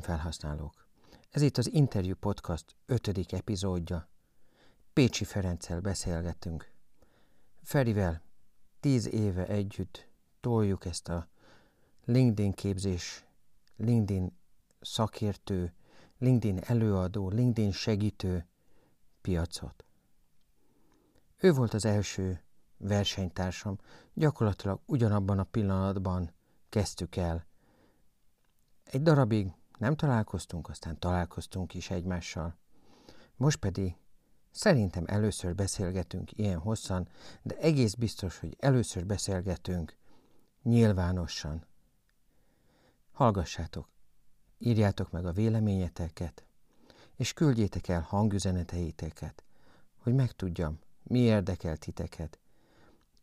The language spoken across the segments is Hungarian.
LinkedIn felhasználók! Ez itt az Interview Podcast ötödik epizódja. Pécsi Ferenccel beszélgetünk. Ferivel tíz éve együtt toljuk ezt a LinkedIn képzés, LinkedIn szakértő, LinkedIn előadó, LinkedIn segítő piacot. Ő volt az első versenytársam, gyakorlatilag ugyanabban a pillanatban kezdtük el. Egy darabig nem találkoztunk, aztán találkoztunk is egymással. Most pedig szerintem először beszélgetünk ilyen hosszan, de egész biztos, hogy először beszélgetünk nyilvánosan. Hallgassátok, írjátok meg a véleményeteket, és küldjétek el hangüzeneteiteket, hogy megtudjam, mi érdekel titeket,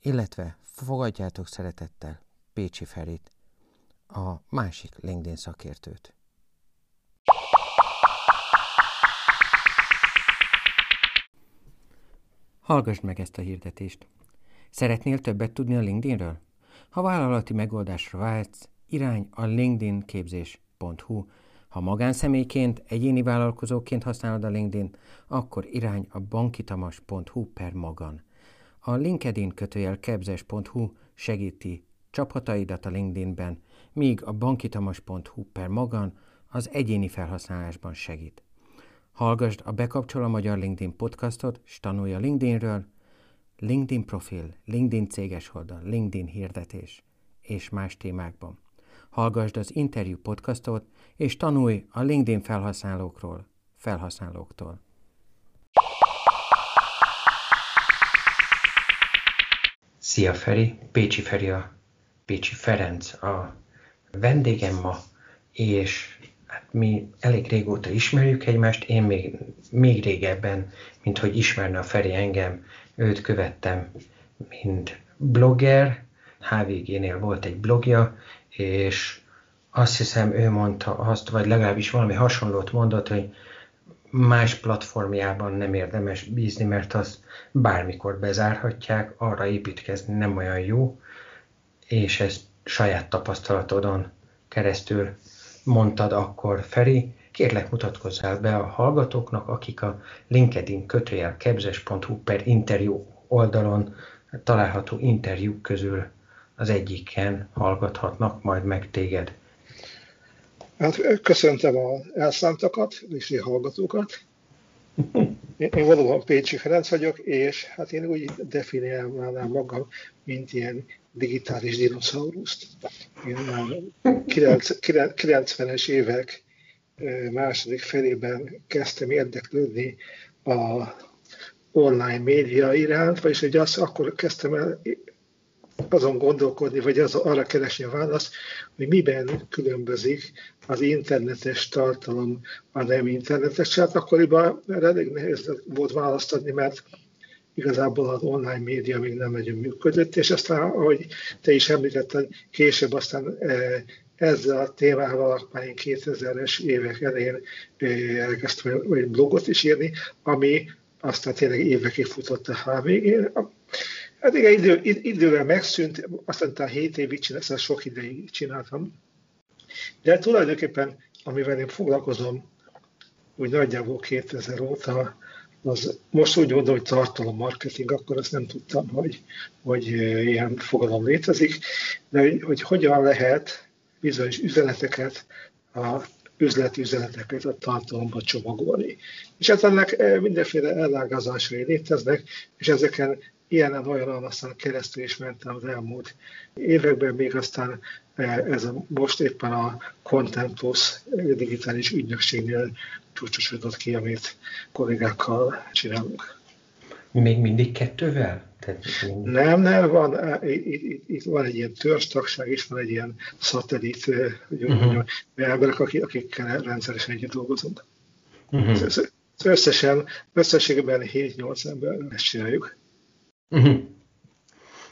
illetve fogadjátok szeretettel Pécsi Ferit, a másik LinkedIn szakértőt. Hallgassd meg ezt a hirdetést. Szeretnél többet tudni a LinkedInről? Ha vállalati megoldásra vágysz, irány a linkedin-képzés.hu. Ha magánszemélyként, egyéni vállalkozóként használod a LinkedIn, akkor irány a bankitamas.hu per magan. A LinkedIn kötőjel kebzes.hu segíti csapataidat a LinkedInben, míg a bankitamas.hu per magan az egyéni felhasználásban segít. Hallgasd a Bekapcsol a Magyar LinkedIn podcastot, és tanulj a LinkedInről, LinkedIn profil, LinkedIn céges oldal, LinkedIn hirdetés és más témákban. Hallgasd az interjú podcastot, és tanulj a LinkedIn felhasználókról, felhasználóktól. Szia Feri, Pécsi Feri a Pécsi Ferenc a vendégem ma, és mi elég régóta ismerjük egymást, én még, még régebben, mint hogy ismerne a Feri engem, őt követtem, mint blogger, HVG-nél volt egy blogja, és azt hiszem ő mondta azt, vagy legalábbis valami hasonlót mondott, hogy más platformjában nem érdemes bízni, mert azt bármikor bezárhatják, arra építkezni nem olyan jó, és ezt saját tapasztalatodon keresztül mondtad akkor, Feri, kérlek mutatkozzál be a hallgatóknak, akik a LinkedIn kötőjel kebzes.hu per interjú oldalon található interjúk közül az egyiken hallgathatnak majd meg téged. Hát köszöntem a elszántakat és a hallgatókat. Én valóban Pécsi Ferenc vagyok, és hát én úgy definiálnám magam, mint ilyen digitális dinoszauruszt. Én már 90-es évek második felében kezdtem érdeklődni a online média iránt, vagyis hogy azt akkor kezdtem el azon gondolkodni, vagy az, arra keresni a választ, hogy miben különbözik az internetes tartalom a nem internetes. Hát akkoriban elég nehéz volt választ adni, mert igazából az online média még nem nagyon működött, és aztán, ahogy te is említetted, később aztán e, ezzel a témával már én 2000-es évek elején e, elkezdtem egy blogot is írni, ami aztán tényleg évekig futott a HVG-n. Hát igen, idő, idővel megszűnt, aztán talán 7 évig csináltam, ezt sok ideig csináltam. De tulajdonképpen, amivel én foglalkozom, úgy nagyjából 2000 óta, az most úgy mondom, hogy tartalommarketing, akkor azt nem tudtam, hogy, hogy ilyen fogalom létezik, de hogy, hogy hogyan lehet bizonyos üzeneteket, a üzleti üzeneteket a tartalomba csomagolni. És hát ennek mindenféle ellágazásai léteznek, és ezeken ilyenen olyan aztán keresztül is mentem az elmúlt években, még aztán ez a, most éppen a Contentus digitális ügynökségnél csúcsosodott ki, amit kollégákkal csinálunk. Még mindig kettővel? Tehát. Nem, nem, van, itt, itt, itt van egy ilyen törzstagság, és van egy ilyen szatellit, hogy uh-huh. emberek, akik, akikkel rendszeresen együtt dolgozunk. Uh-huh. Összesen, összességében 7-8 ember ezt csináljuk. Uh-huh.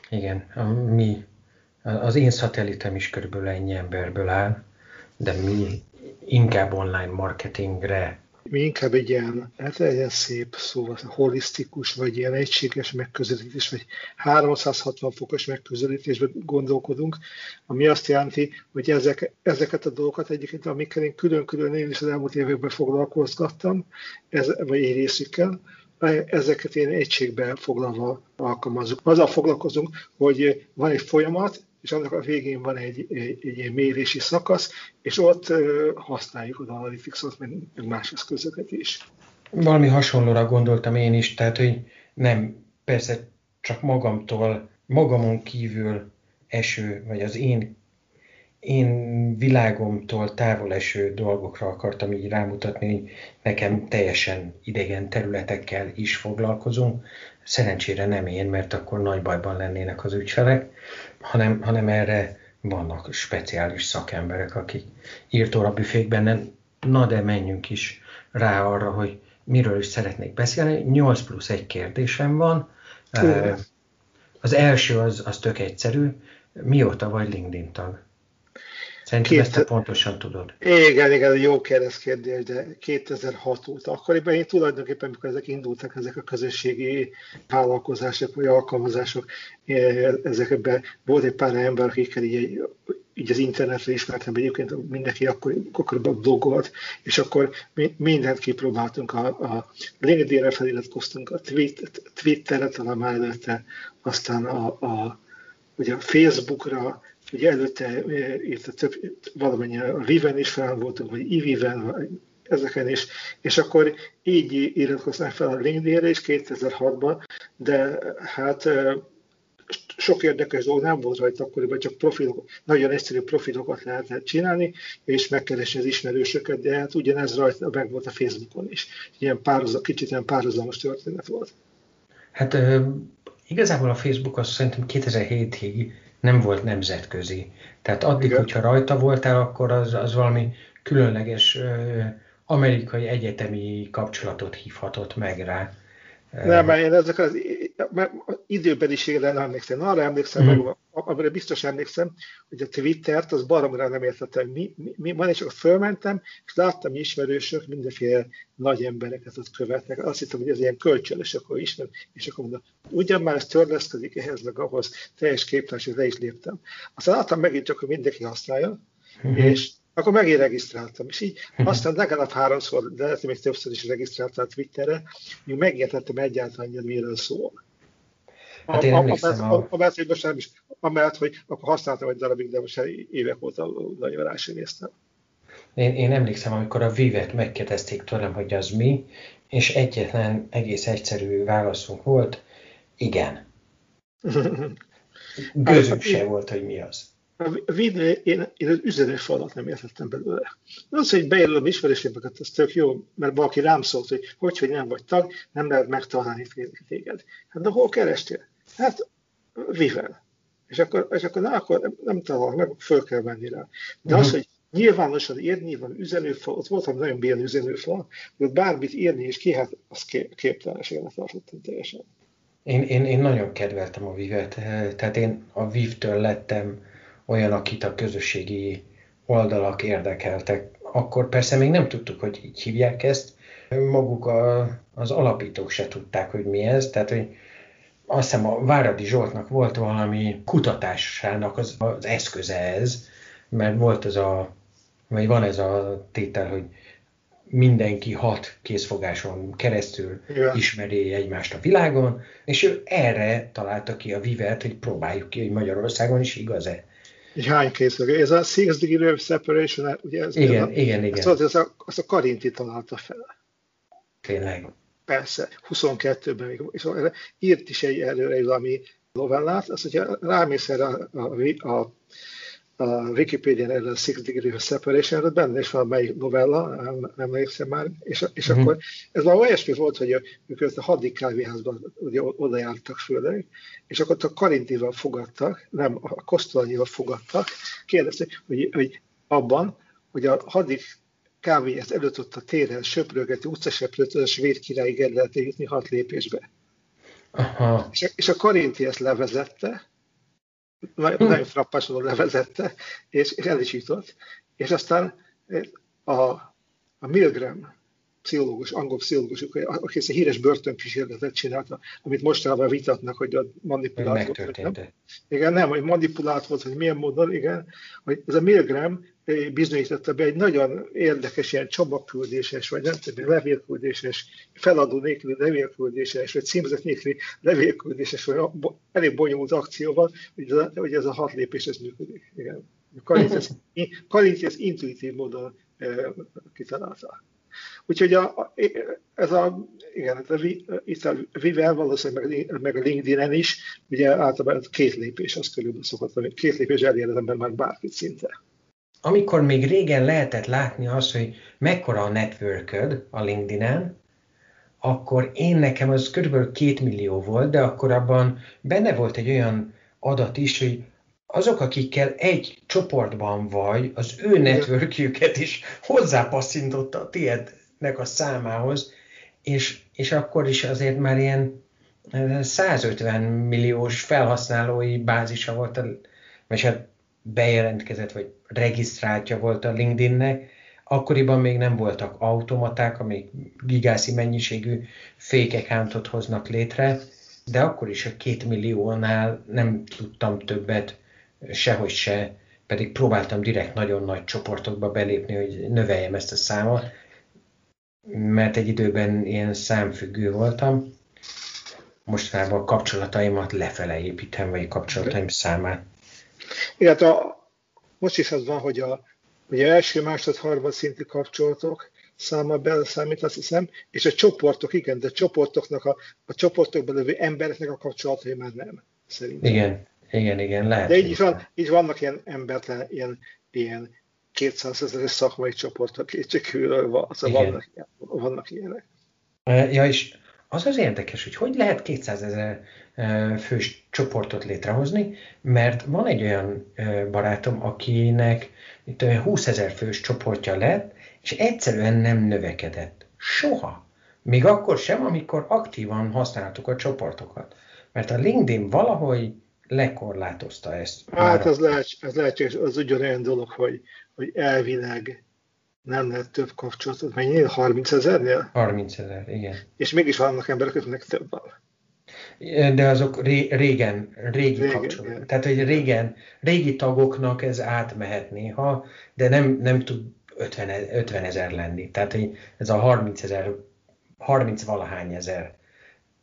Igen, a, mi, az én szatellitem is körülbelül ennyi emberből áll, de mi inkább online marketingre mi inkább egy ilyen, hát egy ilyen szép szó, holisztikus, vagy ilyen egységes megközelítés, vagy 360 fokos megközelítésben gondolkodunk, ami azt jelenti, hogy ezek, ezeket a dolgokat egyébként, amikkel én külön-külön én is az elmúlt években foglalkozgattam, ez, vagy egy részükkel, ezeket én egységben foglalva alkalmazunk. Azzal foglalkozunk, hogy van egy folyamat, és annak a végén van egy, egy, egy ilyen mérési szakasz, és ott használjuk az Analytics-ot, meg más eszközöket is. Valami hasonlóra gondoltam én is, tehát hogy nem, persze csak magamtól, magamon kívül eső, vagy az én, én világomtól távol eső dolgokra akartam így rámutatni, hogy nekem teljesen idegen területekkel is foglalkozunk. Szerencsére nem én, mert akkor nagy bajban lennének az ügyfelek, hanem, hanem erre vannak speciális szakemberek, akik írtóra büfékben, na de menjünk is rá arra, hogy miről is szeretnék beszélni. 8 plusz egy kérdésem van. Az első az, az tök egyszerű. Mióta vagy LinkedIn tag? Szerintem Két... ezt pontosan tudod. Igen, igen, jó kérdés, de 2006 óta. Akkoriban én tulajdonképpen, amikor ezek indultak, ezek a közösségi vállalkozások vagy alkalmazások, ezekben volt egy pár ember, akikkel így, így az internetre ismertem, egyébként mindenki akkor, akkoriban blogolt, és akkor mindent kipróbáltunk. A, a LinkedIn-re feliratkoztunk, a Twitterre talán már előtte, aztán a, a, ugye a Facebookra, Ugye előtte itt a több, valamennyi a Viven is fel voltunk, vagy Iviven, ezeken is, és akkor így iratkoztam fel a LinkedIn-re is 2006-ban, de hát sok érdekes dolog nem volt rajta akkoriban, csak profilok, nagyon egyszerű profilokat lehetett csinálni, és megkeresni az ismerősöket, de hát ugyanez rajta meg volt a Facebookon is. Ilyen párhuzam, kicsit ilyen párhuzamos történet volt. Hát igazából a Facebook azt szerintem 2007-ig nem volt nemzetközi. Tehát addig, Igen. hogyha rajta voltál, akkor az, az valami különleges ö, amerikai egyetemi kapcsolatot hívhatott meg rá. Nem, mert én ezek az időbeliségre nem emlékszem. Arra emlékszem, mm. meg, amire biztos emlékszem, hogy a Twittert az baromra nem értettem. Mi, mi, mi van, és akkor fölmentem, és láttam ismerősök, mindenféle nagy embereket ott követnek. Azt hittem, hogy ez ilyen kölcsönös, akkor ismer, és akkor mondom, ugyan már ez törleszkedik ehhez, meg ahhoz, teljes képtelen, és le is léptem. Aztán láttam megint csak, hogy mindenki használja, mm-hmm. és akkor megint regisztráltam, és így mhm. aztán legalább háromszor, de lehet, még többször is regisztráltam Twitterre, míg megértettem egyáltalán, hogy miről szól. Hát én emlékszem a... a, a, hogy most nem is, amellett, hogy akkor használtam egy darabig, de most évek óta nagyon rá néztem. Én, én emlékszem, amikor a Vivet megkérdezték tőlem, hogy az mi, és egyetlen egész egyszerű válaszunk volt, igen. Gőzünk se volt, hogy mi az. A videó, én, én az üzenőfalat nem értettem belőle. Az, hogy bejelölöm ismerőségeket, az tök jó, mert valaki rám szólt, hogy hogy, hogy nem vagy tag, nem lehet megtalálni téged. Hát de hol kerestél? Hát Vivel. És akkor, és akkor, na, akkor nem találok meg, föl kell venni rá. De uh-huh. az, hogy nyilvánosan írni van üzenőfal, ott voltam nagyon bél üzenőfal, hogy bármit írni és ki, hát az kép, képtelenségre tartottam teljesen. Én, én, én nagyon kedveltem a Vivet, tehát én a Viv-től lettem olyan, akit a közösségi oldalak érdekeltek. Akkor persze még nem tudtuk, hogy így hívják ezt, maguk a, az alapítók se tudták, hogy mi ez, tehát hogy azt hiszem a Váradi Zsoltnak volt valami kutatásának az, az eszköze ez, mert volt ez a, vagy van ez a tétel, hogy mindenki hat készfogáson keresztül ja. ismeri egymást a világon, és ő erre találta ki a vivet, hogy próbáljuk ki, hogy Magyarországon is igaz-e egy hány készleg. Ez a Six Degree of Separation, ugye ez igen, a, igen, igen. Ezt, az, a, azt a Karinti találta fel. Tényleg. Persze, 22-ben még, és írt is egy előre valami novellát, azt, hogyha rámész erre a, a, a a Wikipedia erről a Six Degree of Separation, benne is van melyik novella, nem, nem emlékszem már, és, és mm-hmm. akkor ez már olyasmi volt, hogy ők a hadik kávéházban ugye, oda jártak főleg, és akkor a Karintival fogadtak, nem, a Kosztolanyival fogadtak, kérdezték, hogy, hogy abban, hogy a hadik kávéhez előtt ott a téren söprögeti utcaseprőt a svéd királyig el lehet jutni hat lépésbe. Aha. És, és a Karinti ezt levezette, nagyon, nagyon frappásan levezette, és, és el is jutott. És aztán eh, a, a Milgram pszichológus, angol pszichológus, aki ezt a híres börtönkísérletet csinálta, amit mostanában vitatnak, hogy a manipulált volt. Nem? Igen, nem, hogy manipulált volt, hogy milyen módon, igen, hogy ez a Milgram bizonyította be egy nagyon érdekes ilyen csomagküldéses, vagy nem tudom, levélküldéses, feladó nélküli levélküldéses, vagy címzet nélküli levélküldéses, vagy elég bonyolult akcióval, hogy ez a, hogy ez a hat lépés ez működik. Igen. Kalinci ezt intuitív módon e, kitalálta. Úgyhogy a, ez a, igen, ez a, itt a Vivel valószínűleg meg, meg a LinkedIn-en is, ugye általában két lépés, az körülbelül szokott, két lépés elér az ember már bárkit szinte amikor még régen lehetett látni azt, hogy mekkora a network a LinkedIn-en, akkor én nekem az kb. két millió volt, de akkor abban benne volt egy olyan adat is, hogy azok, akikkel egy csoportban vagy, az ő networkjüket is hozzápasszintotta a tiédnek a számához, és, és akkor is azért már ilyen 150 milliós felhasználói bázisa volt, és hát bejelentkezett, vagy regisztráltja volt a LinkedInnek, akkoriban még nem voltak automaták, amik gigászi mennyiségű fake accountot hoznak létre, de akkor is a két milliónál nem tudtam többet, sehogy se, pedig próbáltam direkt nagyon nagy csoportokba belépni, hogy növeljem ezt a számot, mert egy időben ilyen számfüggő voltam. Mostanában a kapcsolataimat lefele építem, vagy a kapcsolataim számát. Illetve a, most is az van, hogy a, ugye első, másod, harmad szintű kapcsolatok száma beleszámít, azt hiszem, és a csoportok, igen, de a csoportoknak, a, a csoportokban levő embereknek a kapcsolatai már nem, szerintem. Igen, igen, igen, lehet. De így, is van, így vannak ilyen embertelen, ilyen, ilyen 200 ezeres szakmai csoportok kétségkívül, szóval vannak, vannak ilyenek. Ja, és az az érdekes, hogy hogy lehet 200 ezer fős csoportot létrehozni, mert van egy olyan barátom, akinek itt 20 ezer fős csoportja lett, és egyszerűen nem növekedett. Soha. Még akkor sem, amikor aktívan használtuk a csoportokat. Mert a LinkedIn valahogy lekorlátozta ezt. Hát ez, lehet, ez lehetséges, az ugyanolyan dolog, hogy, hogy elvileg nem lehet több kapcsolatot. Mennyi? 30 ezernél? 30 ezer, igen. És mégis vannak emberek, akiknek több van. De azok ré, régen, régi régen, kapcsolat. Igen. Tehát, hogy régen, régi tagoknak ez átmehet néha, de nem, nem tud 50, 50 ezer lenni. Tehát, hogy ez a 30 ezer, 30 valahány ezer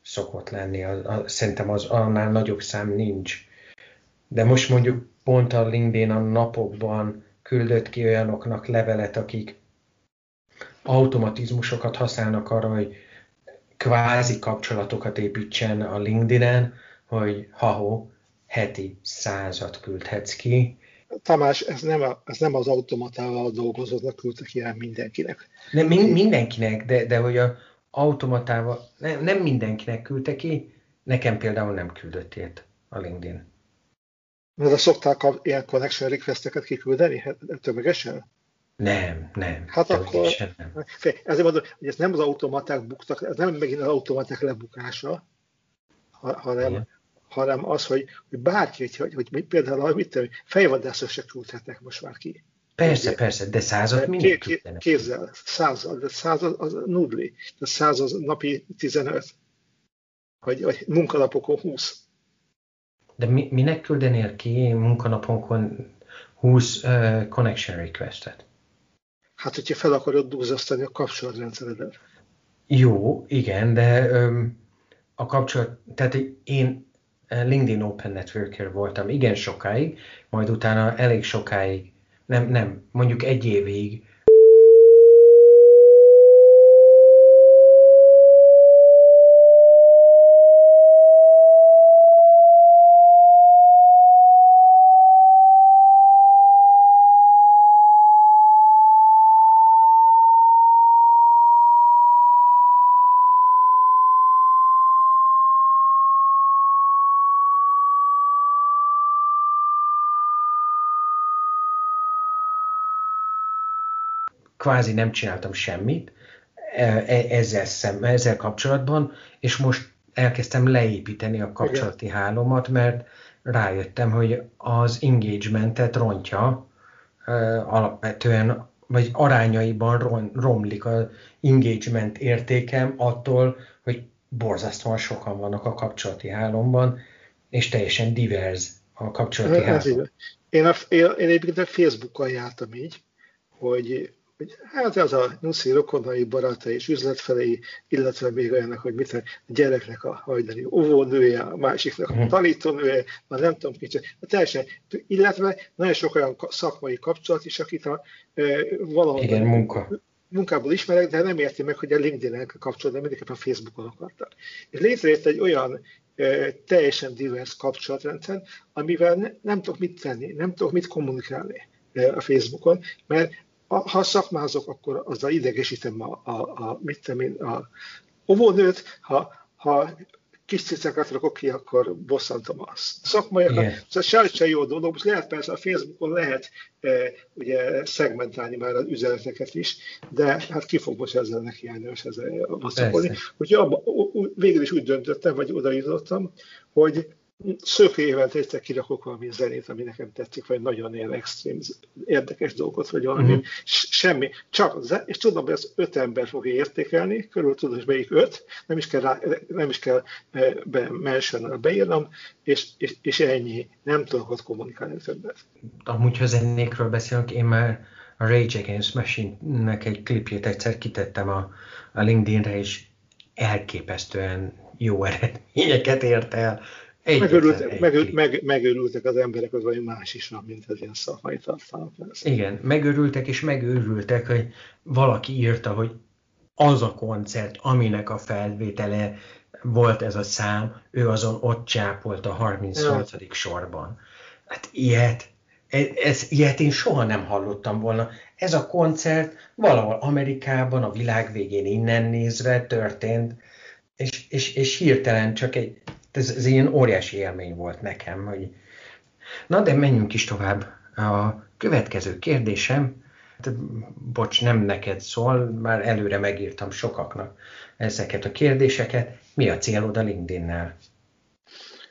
szokott lenni. A, a, szerintem az annál nagyobb szám nincs. De most mondjuk pont a LinkedIn a napokban küldött ki olyanoknak levelet, akik automatizmusokat használnak arra, hogy kvázi kapcsolatokat építsen a LinkedIn-en, hogy ha heti százat küldhetsz ki. Tamás, ez nem, a, ez nem az automatával dolgozóknak küldtek hanem mindenkinek. Nem, min, mindenkinek, de, de hogy a automatával, nem, nem mindenkinek küldte ki, nekem például nem küldött ilyet a LinkedIn. De szoktál ilyen connection requesteket kiküldeni hát, tömegesen? Nem, nem. Hát akkor, nem. ezért mondom, hogy ez nem az automaták buktak, ez nem megint az automaták lebukása, hanem, hanem az, hogy, hogy bárki, hogy, hogy, hogy például, mit tudom, fejvadászok se küldhetnek most már ki. Persze, Ugye? persze, de százat mindig küldenek. Kézzel, százal, de százal az nudli, de százal az napi 15, vagy, vagy munkalapokon 20. De mi, minek küldenél ki munkanaponkon 20 uh, connection requestet? Hát, hogyha fel akarod duzzasztani a kapcsolatrendszeredet. Jó, igen, de um, a kapcsolat, tehát én LinkedIn Open Networker voltam igen sokáig, majd utána elég sokáig, nem, nem, mondjuk egy évig kvázi nem csináltam semmit e, e, ezzel, szem, ezzel kapcsolatban, és most elkezdtem leépíteni a kapcsolati Igen. hálómat, mert rájöttem, hogy az engagementet rontja, e, alapvetően vagy arányaiban romlik az engagement értékem attól, hogy borzasztóan sokan vannak a kapcsolati hálomban, és teljesen divers a kapcsolati hálom. Én, a, én, én egyébként a Facebookon jártam így, hogy hogy hát az a nuszi rokonai, barátai és üzletfelei, illetve még olyanok, hogy mit a gyereknek a hajdani óvónője, a másiknak a mhm. tanítónője, a nem tudom kicsi, a teljesen, illetve nagyon sok olyan szakmai kapcsolat is, akit a, e, valahol Igen, munka. munkából ismerek, de nem érti meg, hogy a LinkedIn-en kapcsolatban mindenképpen a Facebookon akartak. És létrejött egy olyan e, teljesen divers kapcsolatrendszer, amivel ne, nem tudok mit tenni, nem tudok mit kommunikálni e, a Facebookon, mert ha szakmázok, akkor azzal idegesítem a, a, a, mit tudom a óvónőt, ha, ha kis cicákat rakok ki, akkor bosszantom a szakmaiakat. Yeah. Szóval se, se jó dolog. Most lehet persze a Facebookon lehet e, ugye szegmentálni már az üzeneteket is, de hát ki fog most ezzel neki járni, és ezzel bosszankolni. Úgyhogy abba, végül is úgy döntöttem, vagy oda jutottam, hogy szökő évente egyszer kirakok valami zenét, ami nekem tetszik, vagy nagyon ilyen extrém, érdekes dolgot, vagy valami. Uh-huh. Semmi. Csak, és tudom, hogy az öt ember fogja értékelni, körül tudom, hogy melyik öt, nem is kell, rá, nem is kell e, be, mention beírnom, és, és, és, ennyi. Nem tudok ott kommunikálni többet. Amúgy, ha zenékről beszélünk, én már a Rage Against Machine-nek egy klipjét egyszer kitettem a, a LinkedIn-re, és elképesztően jó eredményeket ért el megörültek, megör, meg, megörültek az emberek, az vagy más is van, mint az ilyen szakmai tartalmak. Igen, megörültek és megőrültek, hogy valaki írta, hogy az a koncert, aminek a felvétele volt ez a szám, ő azon ott csápolt a 38. Ja. sorban. Hát ilyet, ez, ez, ilyet én soha nem hallottam volna. Ez a koncert valahol Amerikában, a világ végén innen nézve történt, és, és, és hirtelen csak egy ez, ez ilyen óriási élmény volt nekem, hogy... Na, de menjünk is tovább. A következő kérdésem, hát, bocs, nem neked szól, már előre megírtam sokaknak ezeket a kérdéseket. Mi a célod a LinkedIn-nel?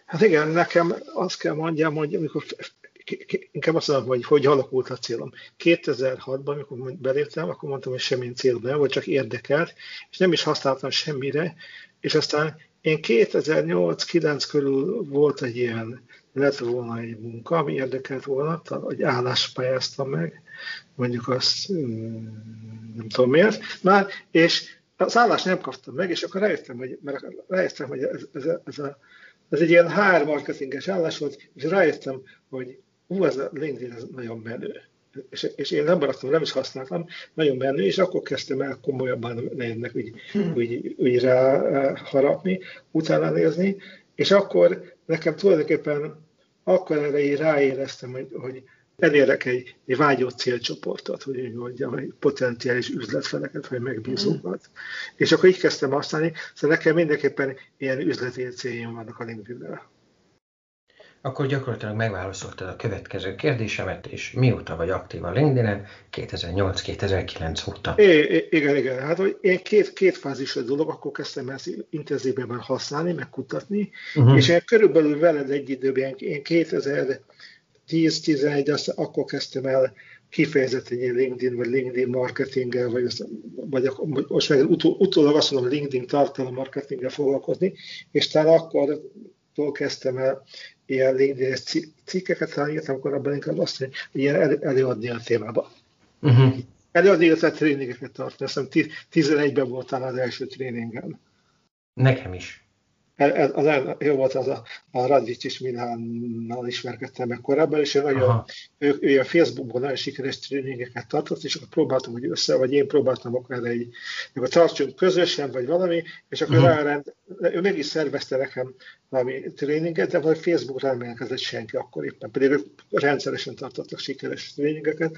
Hát igen, nekem azt kell mondjam, hogy amikor inkább azt mondom, hogy hogy alakult a célom. 2006-ban, amikor beléptem, akkor mondtam, hogy semmi célom nem volt, csak érdekelt, és nem is használtam semmire, és aztán én 2008-9 körül volt egy ilyen, lett volna egy munka, ami érdekelt volna, hogy állást meg, mondjuk azt nem tudom miért, már, és az állást nem kaptam meg, és akkor rájöttem, hogy, mert rájöttem, hogy ez, ez, ez, a, ez egy ilyen HR marketinges állás volt, és rájöttem, hogy ú, ez a LinkedIn ez nagyon menő és, és én nem maradtam, nem is használtam, nagyon menő, és akkor kezdtem el komolyabban ennek úgy, hmm. úgy, úgy rá harapni, utána nézni, és akkor nekem tulajdonképpen akkor erre én ráéreztem, hogy, hogy elérek egy, egy vágyott célcsoportot, hogy úgy mondjam, egy potenciális üzletfeleket, vagy megbízókat. Mm. És akkor így kezdtem használni, szóval nekem mindenképpen ilyen üzleti céljaim vannak a linkedin akkor gyakorlatilag megválaszoltad a következő kérdésemet, és mióta vagy aktív a LinkedIn-en? 2008-2009 óta. É, igen, igen. Hát hogy én két, két fázis a dolog, akkor kezdtem ezt intenzívebben használni, megkutatni, uh-huh. és én körülbelül veled egy időben, én 2010-11, azt akkor kezdtem el kifejezetten egy LinkedIn, vagy LinkedIn marketinggel, vagy, azt, vagy most meg utó, utólag azt mondom, LinkedIn tartalom marketinggel foglalkozni, és talán akkor kezdtem el ilyen lényeges cikkeket írtam korábban, inkább azt, hogy ilyen előadni a témába. Uh-huh. Előadni, illetve tréningeket tartani. Azt hiszem 11-ben voltál az első tréningen. Nekem is ez, az, jó volt az a, a Radvics is Milánnal ismerkedtem meg korábban, és ő, nagyon, ő, ő a Facebookon nagyon sikeres tréningeket tartott, és akkor próbáltam, hogy össze, vagy én próbáltam akkor egy, akkor tartsunk közösen, vagy valami, és akkor uh-huh. rárend, ő meg is szervezte nekem valami tréninget, de vagy Facebookra nem jelentkezett senki akkor éppen, pedig ők rendszeresen tartottak sikeres tréningeket,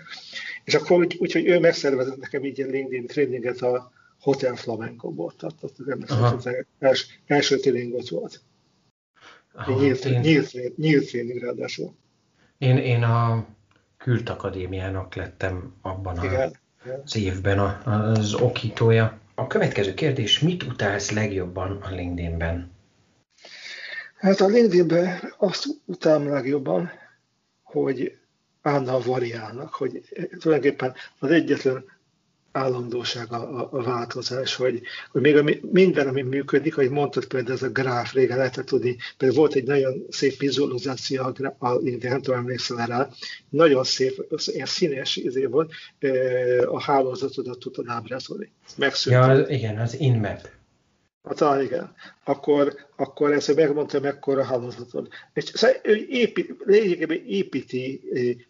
és akkor úgy, úgyhogy ő megszervezett nekem így egy LinkedIn tréninget a, Hotel Flamenco-ból tartottuk, ennek az első, első tréningot volt. Aha, nyílt, én, nyílt, ráadásul. Én, én a Kürt Akadémiának lettem abban a, igen, az évben a, az okítója. A következő kérdés, mit utálsz legjobban a LinkedIn-ben? Hát a LinkedIn-ben azt utálom legjobban, hogy állandóan variálnak, hogy tulajdonképpen az egyetlen állandóság a, a változás, hogy, hogy még ami, minden, ami működik, hogy mondtad például ez a gráf, régen lehetett tudni, például volt egy nagyon szép vizualizáció, a, a, nem tudom, emlékszel rá, nagyon szép, ilyen színes izé volt, a hálózatodat tudod ábrázolni. Megszűnt. Ja, igen, az InMap. Hát talán igen. Akkor, akkor ezt megmondta, mekkora hálózatod. És szóval ő épít, lényegében építi,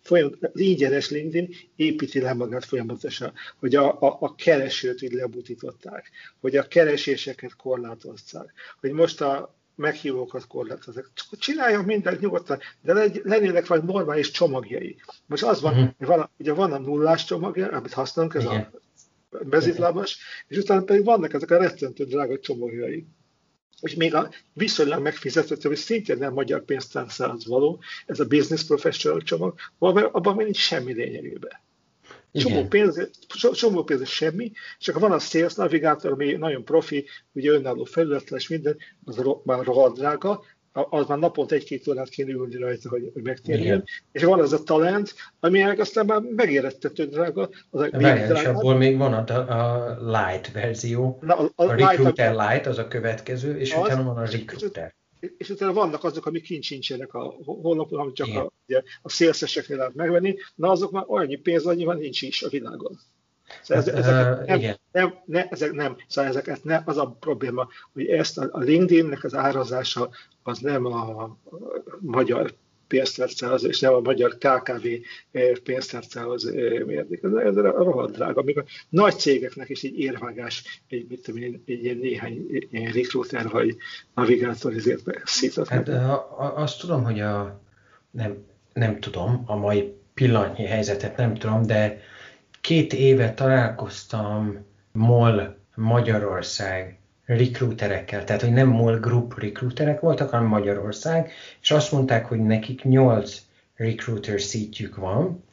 folyam, az ingyenes LinkedIn építi le magát folyamatosan, hogy a, a, a keresőt így lebutították, hogy a kereséseket korlátozták, hogy most a meghívókat korlátozzák. Csináljon mindent nyugodtan, de lennének vagy normális csomagjai. Most az van, uh-huh. hogy van, ugye van a nullás csomagja, amit használunk, ez Igen. a mezitlábas, és utána pedig vannak ezek a rettentő drága csomagjai. És még a viszonylag megfizethető, hogy szintén nem magyar pénztárcához való, ez a Business Professional csomag, abban még nincs semmi lényegében. Csomó pénz, csomó pénz semmi, csak van a Sales Navigator, ami nagyon profi, ugye önálló felületes, minden, az már rohadt drága, az már naponta egy-két órát kéne ülni rajta, hogy, hogy megtérjen. És van az a talent, ami aztán már megérettető drága. Az a Várjál, és abból még van a, a light verzió, Na, a, a, a Recruiter light, light az a következő, és az, utána van a Recruiter. És, és utána vannak azok, amik kint sincsenek a honlapon, amit csak a, ugye, a szélszeseknél lehet megvenni, na azok már annyi pénz, annyi van nincs is a világon. Szóval hát, ezek, nem, igen. nem, ne, ezek nem, szóval ezeket ne, az a probléma, hogy ezt a, a LinkedIn-nek az árazása az nem a, magyar pénztárcához, és nem a magyar KKV pénztárcához mérték. Ez, ez a rohadt drága. Még a nagy cégeknek is egy érvágás, egy, mit tudom, egy, egy ilyen néhány ilyen recruiter vagy navigátor ezért szított. Hát a, azt tudom, hogy a, nem, nem tudom, a mai pillanatnyi helyzetet nem tudom, de két éve találkoztam MOL Magyarország recruiterekkel, tehát hogy nem MOL Group recruiterek voltak, hanem Magyarország, és azt mondták, hogy nekik 8 recruiter szítjük van,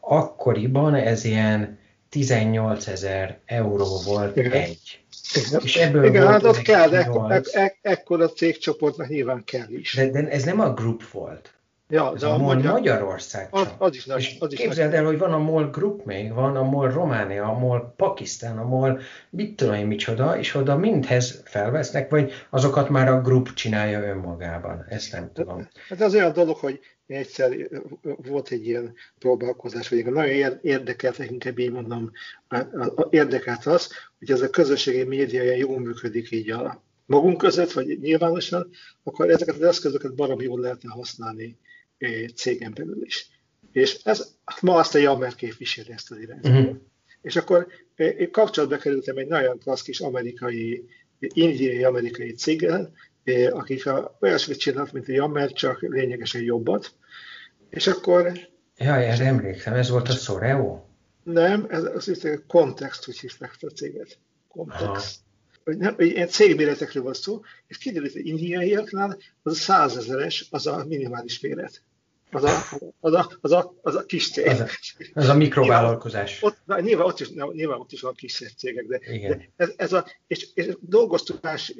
akkoriban ez ilyen 18 ezer euró volt Igen. egy. Igen. És ebből Igen, volt hát ott kell, ekkor, ek, ekkor cégcsoportnak nyilván kell is. De, de ez nem a group volt. Ja, Ez a, a MOL magyar, Magyarország Az, az is nagy. Az is képzeld nagy. el, hogy van a MOL Group még, van a MOL Románia, a MOL Pakisztán, a MOL mit tudom én micsoda, és oda mindhez felvesznek, vagy azokat már a group csinálja önmagában. Ezt nem tudom. Hát az olyan dolog, hogy egyszer volt egy ilyen próbálkozás, vagy nagyon érdekelt, inkább így mondom, érdekelt az, hogy ez a közösségi média ilyen jól működik így a magunk között, vagy nyilvánosan, akkor ezeket az eszközöket baromi jól lehetne használni cégen belül is. És ez, ma azt a Jammer képviseli ezt az irányt. Uh-huh. És akkor én kapcsolatba kerültem egy nagyon klassz kis amerikai, indiai amerikai céggel, akik a, olyasmit csinálnak, mint a Jammer, csak lényegesen jobbat. És akkor... Jaj, erre emlékszem, ez volt a Soreo? Nem, ez az, az a Context, úgy hívták a céget. Context. Hogy nem, ilyen cégméretekről van szó, és kiderült, hogy indiaiaknál az a százezeres, az a minimális méret az a, az a, az a, az a kis cég. Az a, az a mikrovállalkozás. Ott, nyilván, ott is, nyilván ott is van kis cégek, de, de ez, ez a, és, és dolgoztuk más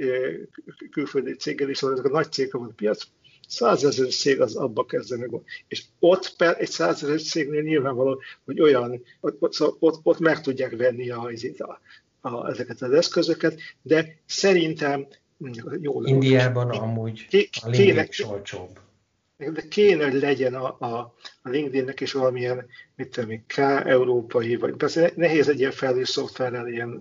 külföldi céggel is, ezek a nagy cégek van a piac, százezer cég az abba kezdenek. És ott per egy százezer cégnél nyilvánvaló, hogy olyan, ott, ott, ott meg tudják venni a, a, a, ezeket az eszközöket, de szerintem jól Indiában amúgy a lényeg olcsóbb. De kéne, hogy legyen a, a, a LinkedInnek is valamilyen, mit tudom, K európai, vagy persze nehéz egy ilyen felhő szoftverrel ilyen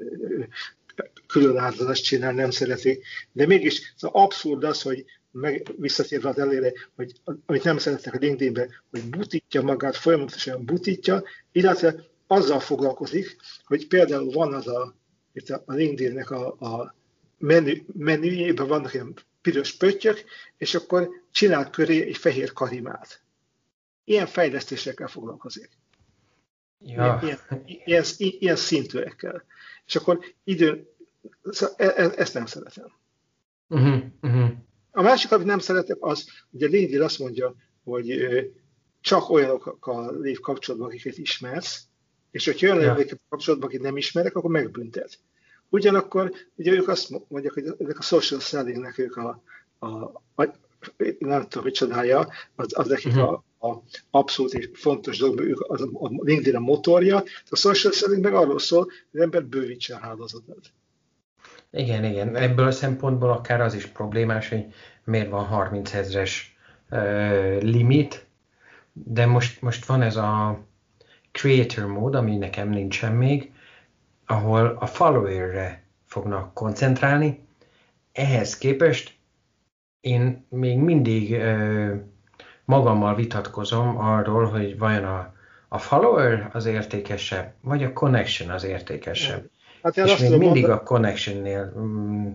külön áldozást csinálni, nem szeretik, de mégis szóval abszurd az, hogy meg visszatérve az elére, hogy amit nem szeretnek a LinkedInbe, hogy butítja magát, folyamatosan butítja, illetve azzal foglalkozik, hogy például van az a, itt a LinkedInnek a, a menü, menüjében vannak ilyen piros pöttyök, és akkor csinál köré egy fehér karimát. Ilyen fejlesztésekkel foglalkozik. Ja. Ilyen, ilyen, ilyen szintűekkel. És akkor idő, szóval e, e, ezt nem szeretem. Uh-huh, uh-huh. A másik, amit nem szeretem, az, hogy a LinkedIn azt mondja, hogy csak olyanokkal lév kapcsolatban, akiket ismersz, és hogyha olyan ja. kapcsolatban, akit nem ismerek, akkor megbüntet. Ugyanakkor ugye ők azt mondják, hogy ezek a social sellingnek ők a, a, a nem tudom, hogy csinálja, az, az nekik uh-huh. a, a abszolút és fontos dolog, ők az a, a LinkedIn a motorja, a social selling meg arról szól, hogy az ember bővítse a hálózatot. Igen, igen. Ebből a szempontból akár az is problémás, hogy miért van 30 ezres uh, limit, de most, most van ez a creator mód, ami nekem nincsen még, ahol a followerre fognak koncentrálni. Ehhez képest én még mindig uh, magammal vitatkozom arról, hogy vajon a, a follower az értékesebb, vagy a connection az értékesebb. Hát és még mindig mondani... a connection-nél mm,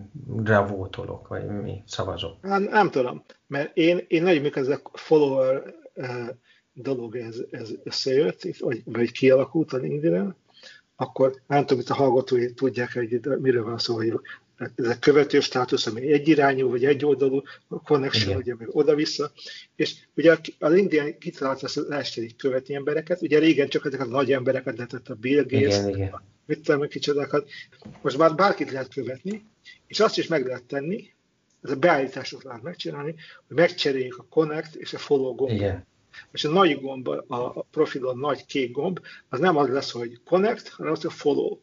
vótolok, vagy mi szavazok. Hát nem tudom, mert én, én nagyon a follower dolog ez, ez összejött, vagy, vagy kialakult a linkedin akkor nem tudom, hogy a hallgatói tudják, hogy miről van szó, hogy ez a követő státusz, ami egyirányú, vagy egyoldalú, a connection, ugye még oda-vissza. És ugye a LinkedIn kitalálta azt, hogy lehessen követni embereket. Ugye régen csak ezek a nagy embereket lehetett a Bill Gates, igen, igen. mit tudom, kicsodákat. Most már bárkit lehet követni, és azt is meg lehet tenni, ez a beállításot lehet megcsinálni, hogy megcseréljük a connect és a follow gombot. Igen. És a nagy gomb, a profilon nagy kék gomb, az nem az lesz, hogy connect, hanem az, hogy follow.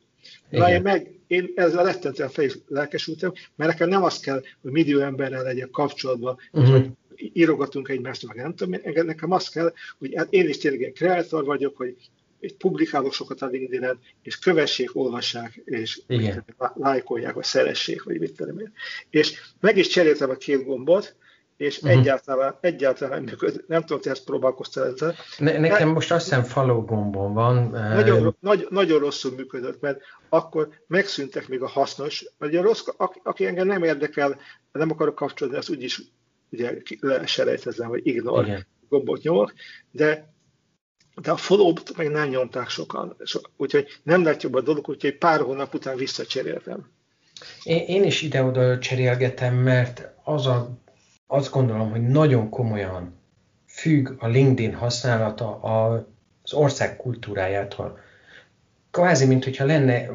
Na én meg, én ezzel rettentően fel is lelkesültem, mert nekem nem az kell, hogy millió emberrel legyek kapcsolatban, uh-huh. hogy írogatunk egymást, meg nem tudom, nekem az kell, hogy hát én is tényleg egy kreator vagyok, hogy publikálok sokat a linkedin és kövessék, olvassák, és lájkolják, vagy szeressék, vagy mit tudom én. És meg is cseréltem a két gombot, és uh-huh. egyáltalán, egyáltalán nem működik. Nem tudom, hogy ezt próbálkoztál ezzel. Ne, nekem most azt hiszem follow gombon van. Nagyon, nagy, nagyon rosszul működött, mert akkor megszűntek még a hasznos, vagy a rossz, aki engem nem érdekel, nem akarok kapcsolódni, azt úgyis ugye leselejtezem, vagy ignor Igen. gombot nyomok, de de a follow-t meg nem nyomták sokan, úgyhogy nem lett jobb a dolog, úgyhogy pár hónap után visszacseréltem. Én, én is ide-oda cserélgetem, mert az a azt gondolom, hogy nagyon komolyan függ a LinkedIn használata az ország kultúrájától. Kvázi, mint hogyha lenne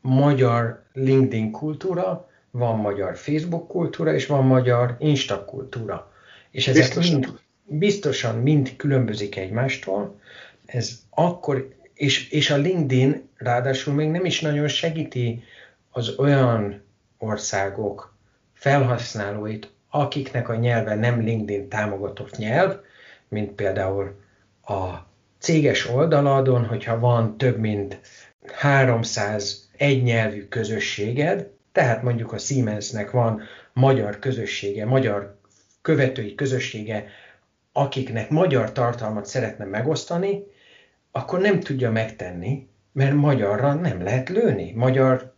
magyar LinkedIn kultúra, van magyar Facebook kultúra, és van magyar Insta kultúra. És ezek biztosan. mind, biztosan mind különbözik egymástól. Ez akkor, és, és a LinkedIn ráadásul még nem is nagyon segíti az olyan országok felhasználóit, akiknek a nyelve nem LinkedIn támogatott nyelv, mint például a céges oldaladon, hogyha van több mint 300 egynyelvű közösséged, tehát mondjuk a Siemensnek van magyar közössége, magyar követői közössége, akiknek magyar tartalmat szeretne megosztani, akkor nem tudja megtenni, mert magyarra nem lehet lőni. Magyar,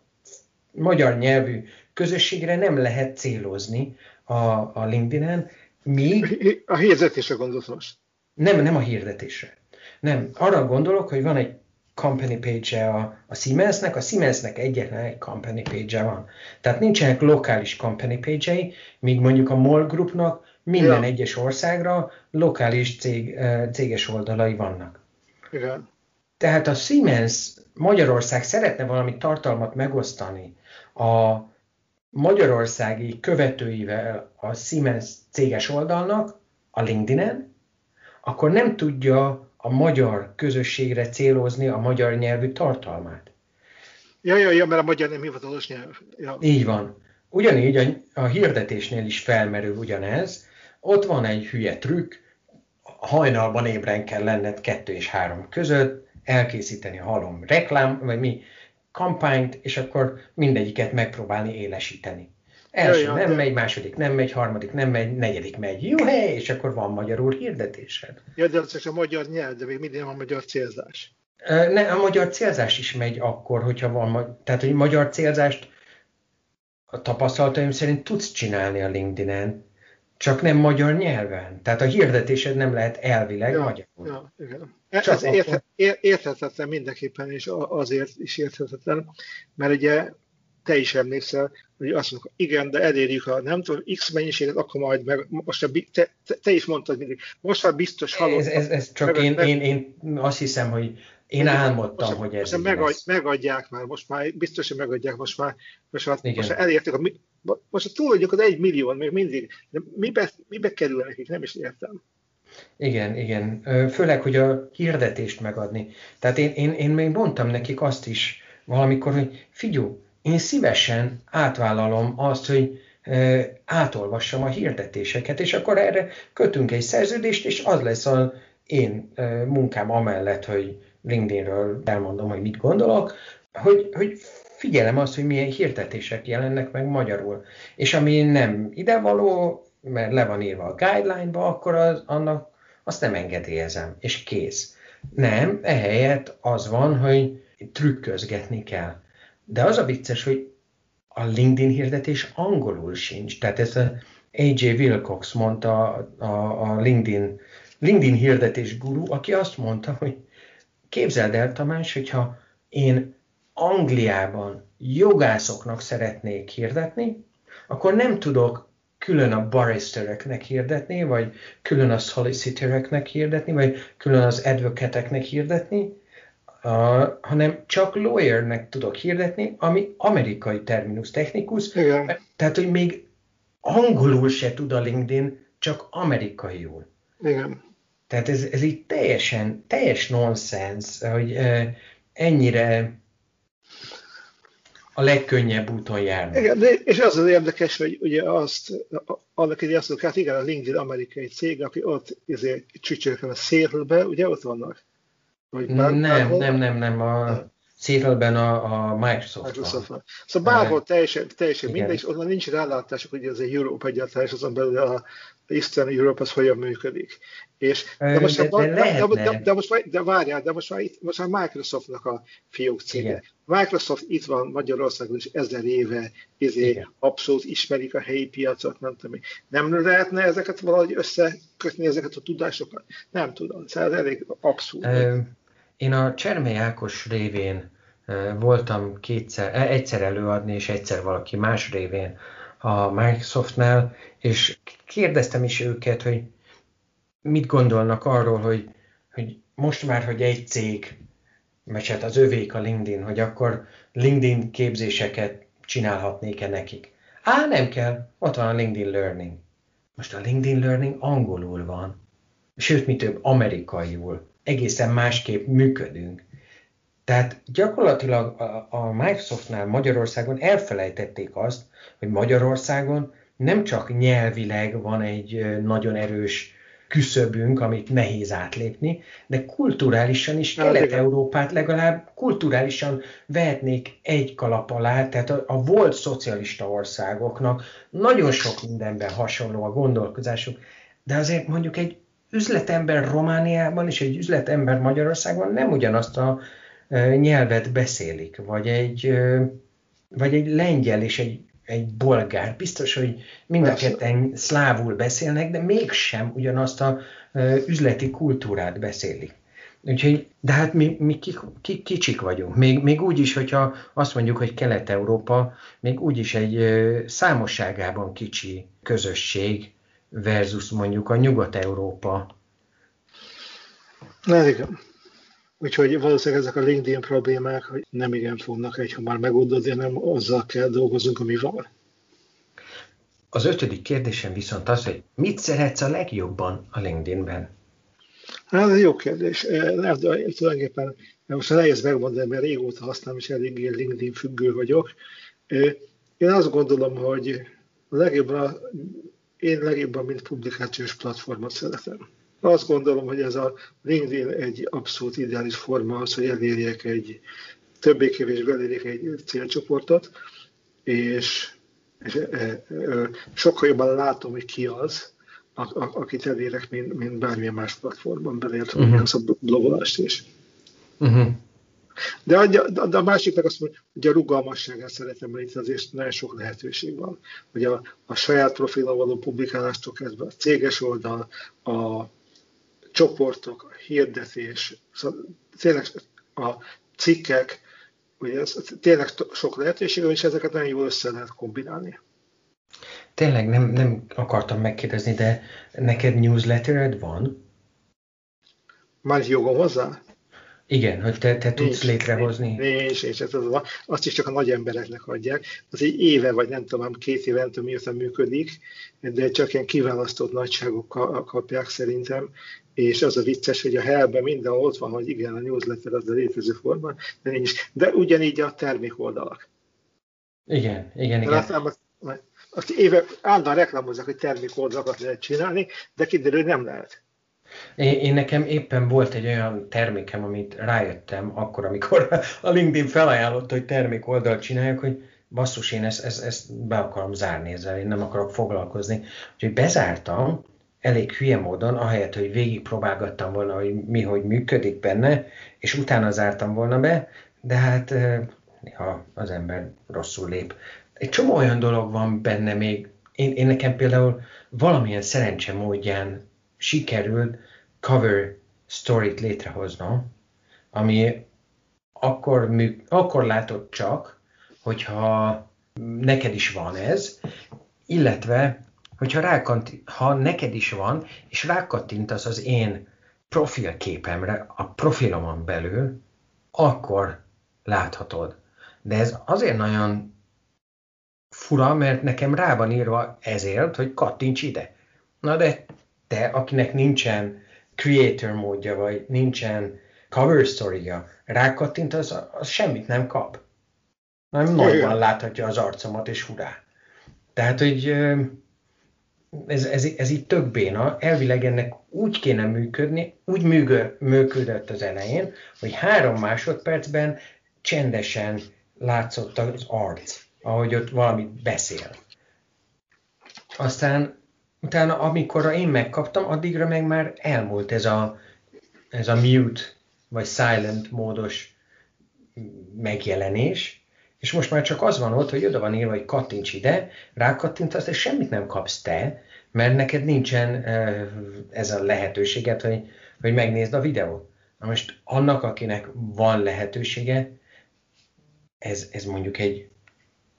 magyar nyelvű közösségre nem lehet célozni a, a LinkedIn-en, míg... A hirdetésre gondolsz most? Nem, nem a hirdetésre. Nem, arra gondolok, hogy van egy company page-e a, a Siemensnek, a Siemensnek egyetlen egy company page-e van. Tehát nincsenek lokális company page-ei, míg mondjuk a MOL Groupnak minden ja. egyes országra lokális cég, céges oldalai vannak. Igen. Tehát a Siemens Magyarország szeretne valami tartalmat megosztani a magyarországi követőivel a Siemens céges oldalnak, a LinkedIn-en, akkor nem tudja a magyar közösségre célozni a magyar nyelvű tartalmát. Ja, ja, ja, mert a magyar nem hivatalos nyelv. Ja. Így van. Ugyanígy a, a hirdetésnél is felmerül ugyanez. Ott van egy hülye trükk, hajnalban ébren kell lenned kettő és három között, elkészíteni halom reklám, vagy mi, kampányt, és akkor mindegyiket megpróbálni élesíteni. Első Jaj, nem de... megy, második nem megy, harmadik nem megy, negyedik megy. Hely, és akkor van magyarul hirdetésed. Ja, de az a magyar nyelv, de még mindig van magyar célzás. Ne, a magyar célzás is megy akkor, hogyha van, tehát hogy magyar célzást a tapasztalataim szerint tudsz csinálni a LinkedIn-en, csak nem magyar nyelven. Tehát a hirdetésed nem lehet elvileg ja, magyarul. Ja, igen. Csak Ez érthet, érthetetlen mindenképpen, és azért is érthetetlen, mert ugye te is emlékszel, hogy azt mondjuk, igen, de elérjük a nem tudom, X mennyiséget, akkor majd meg, most a, te, te, is mondtad mindig, most már biztos hallottam. Ez, ez, ez csak meg, én, meg, én, én azt hiszem, hogy én álmodtam, most, hogy ez most megad, megadják már, most már biztos, hogy megadják, most már, most már, most már elértük a most túl vagyok az egy millió, még mindig, de mibe, mibe kerül nekik, nem is értem. Igen, igen. Főleg, hogy a hirdetést megadni. Tehát én, én, én még mondtam nekik azt is valamikor, hogy figyú, én szívesen átvállalom azt, hogy átolvassam a hirdetéseket, és akkor erre kötünk egy szerződést, és az lesz az én munkám amellett, hogy LinkedInről elmondom, hogy mit gondolok, hogy, hogy figyelem azt, hogy milyen hirdetések jelennek meg magyarul. És ami nem idevaló, mert le van írva a guideline-ba, akkor az, annak azt nem engedélyezem, és kész. Nem, ehelyett az van, hogy trükközgetni kell. De az a vicces, hogy a LinkedIn hirdetés angolul sincs. Tehát ez a AJ Wilcox mondta a, a LinkedIn, LinkedIn hirdetés guru, aki azt mondta, hogy képzeld el, Tamás, hogyha én Angliában jogászoknak szeretnék hirdetni, akkor nem tudok külön a barristereknek hirdetni, vagy külön a solicitoreknek hirdetni, vagy külön az advocateknek hirdetni, uh, hanem csak lawyernek tudok hirdetni, ami amerikai terminus technikus. Igen. Tehát, hogy még angolul se tud a LinkedIn, csak amerikaiul. Igen. Tehát ez, ez így teljesen, teljes nonsens, hogy uh, ennyire a legkönnyebb úton járnak. Igen, de, és az az érdekes, hogy ugye azt, annak idején azt mondjuk, hát igen, a LinkedIn amerikai cég, aki ott izé, csücsörkön a Seattle-be, ugye ott vannak? Vagy nem, nem, nem, nem, nem, a, Seattle-ben a, a Microsoft, Microsoft. Szóval bárhol teljesen, teljesen mindegy, és onnan nincs rálátásuk, hogy ez egy Európa egyáltalán, és azon belül a Eastern Europe az hogyan működik. És, de, most, de, de, de, de, de, most, de várjál, de most már, itt, most már Microsoftnak a fiók cége. Igen. Microsoft itt van Magyarországon is ezer éve, izé, abszolút ismerik a helyi piacot, nem tudom. Nem lehetne ezeket valahogy összekötni, ezeket a tudásokat? Nem tudom, szóval ez elég abszolút. Én a Csermely Ákos révén voltam kétszer, e, egyszer előadni, és egyszer valaki más révén a Microsoftnál, és kérdeztem is őket, hogy mit gondolnak arról, hogy, hogy most már, hogy egy cég, mert hát az övék a LinkedIn, hogy akkor LinkedIn képzéseket csinálhatnék-e nekik. Á, nem kell, ott van a LinkedIn Learning. Most a LinkedIn Learning angolul van, sőt, mi több, amerikaiul. Egészen másképp működünk. Tehát gyakorlatilag a, Microsoftnál Magyarországon elfelejtették azt, hogy Magyarországon nem csak nyelvileg van egy nagyon erős küszöbünk, amit nehéz átlépni, de kulturálisan is Kelet-Európát legalább kulturálisan vehetnék egy kalap alá, tehát a, a volt szocialista országoknak nagyon sok mindenben hasonló a gondolkozásuk, de azért mondjuk egy üzletember Romániában és egy üzletember Magyarországon nem ugyanazt a nyelvet beszélik, vagy egy, vagy egy lengyel és egy, egy bolgár. Biztos, hogy mind a ketten szlávul beszélnek, de mégsem ugyanazt a üzleti kultúrát beszélik. Úgyhogy, de hát mi, mi ki, ki, kicsik vagyunk. Még, még úgy is, hogyha azt mondjuk, hogy Kelet-Európa, még úgy is egy számosságában kicsi közösség versus mondjuk a Nyugat-Európa. Na igen. Úgyhogy valószínűleg ezek a LinkedIn problémák, hogy nem igen fognak egy már megoldódni, hanem azzal kell dolgozunk, ami van. Az ötödik kérdésem viszont az, hogy mit szeretsz a legjobban a LinkedInben? Hát ez jó kérdés. Nem, de tulajdonképpen most nehéz megmondani, mert régóta használom, és eléggé LinkedIn függő vagyok. Én azt gondolom, hogy a legjobban, én legjobban, mint publikációs platformot szeretem. Azt gondolom, hogy ez a LinkedIn egy abszolút ideális forma az, hogy elérjek egy többé-kevésbé elérjek egy célcsoportot, és, és e, e, sokkal jobban látom, hogy ki az, a, a, akit elérek, mint, mint bármilyen más platformon, beleértve uh-huh. a blogolást is. Uh-huh. De a, de a másik meg azt mondja, hogy a rugalmasságát szeretem, itt azért nagyon sok lehetőség van. Hogy a, a saját profilon való publikálástól kezdve a céges oldal, a csoportok, a hirdetés, szóval tényleg a cikkek, ugye ez tényleg sok lehetőség, és ezeket nagyon jól össze lehet kombinálni. Tényleg nem, nem akartam megkérdezni, de neked newslettered van? Már jogom hozzá? Igen, hogy te, te tudsz nincs, létrehozni. Nincs, nincs, ez az, azt is csak a nagy embereknek adják. Az egy éve, vagy nem tudom, két éve, nem tudom, mióta működik, de csak ilyen kiválasztott nagyságok kapják szerintem, és az a vicces, hogy a helben minden ott van, hogy igen, a newsletter az a létező formán, de nincs. De ugyanígy a termékoldalak. Igen, igen, igen. Aztán azt éve állandóan reklámozzák, hogy termékoldalakat lehet csinálni, de kiderül, hogy nem lehet. Én, én nekem éppen volt egy olyan termékem, amit rájöttem akkor, amikor a LinkedIn felajánlotta, hogy termék oldalt csináljuk, hogy basszus, én ezt, ezt, ezt be akarom zárni ezzel, én nem akarok foglalkozni. Úgyhogy bezártam, elég hülye módon, ahelyett, hogy végigpróbálgattam volna, hogy mi, hogy működik benne, és utána zártam volna be, de hát ha az ember rosszul lép. Egy csomó olyan dolog van benne még, én, én nekem például valamilyen szerencse módján sikerült cover storyt létrehoznom, ami akkor, mű, akkor látod csak, hogyha neked is van ez, illetve, hogyha rákant, ha neked is van, és rákattintasz az én profilképemre, a profilomon belül, akkor láthatod. De ez azért nagyon fura, mert nekem rá van írva ezért, hogy kattints ide. Na de te, akinek nincsen creator módja, vagy nincsen cover story-ja, rákattint, az, az semmit nem kap. Nem nagyban láthatja az arcomat, és hurrá. Tehát, hogy ez, ez, ez így tök béna, elvileg ennek úgy kéne működni, úgy műgö, működött az elején, hogy három másodpercben csendesen látszott az arc, ahogy ott valamit beszél. Aztán utána, amikor én megkaptam, addigra meg már elmúlt ez a, ez a mute, vagy silent módos megjelenés, és most már csak az van ott, hogy oda van írva, hogy kattints ide, rákattintasz, és semmit nem kapsz te, mert neked nincsen ez a lehetőséget, hogy, hogy megnézd a videót. Na most annak, akinek van lehetősége, ez, ez mondjuk egy,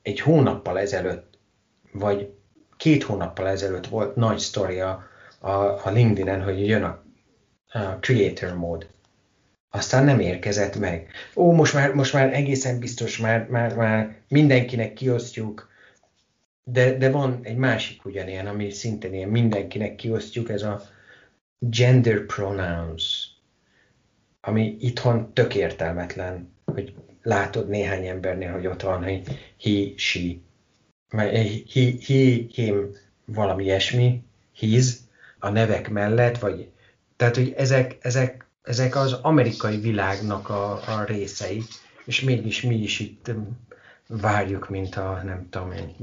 egy hónappal ezelőtt, vagy két hónappal ezelőtt volt nagy sztoria a, a LinkedIn-en, hogy jön a, a creator mód. Aztán nem érkezett meg. Ó, most már, most már egészen biztos, már, már, már mindenkinek kiosztjuk, de, de van egy másik ugyanilyen, ami szintén ilyen mindenkinek kiosztjuk, ez a gender pronouns, ami itthon tök értelmetlen, hogy látod néhány embernél, hogy ott van, hogy he, she, he, he, him, valami ilyesmi, his, a nevek mellett, vagy tehát, hogy ezek, ezek, ezek az amerikai világnak a, a részei, és mégis mi is itt várjuk, mint a, nem tudom én,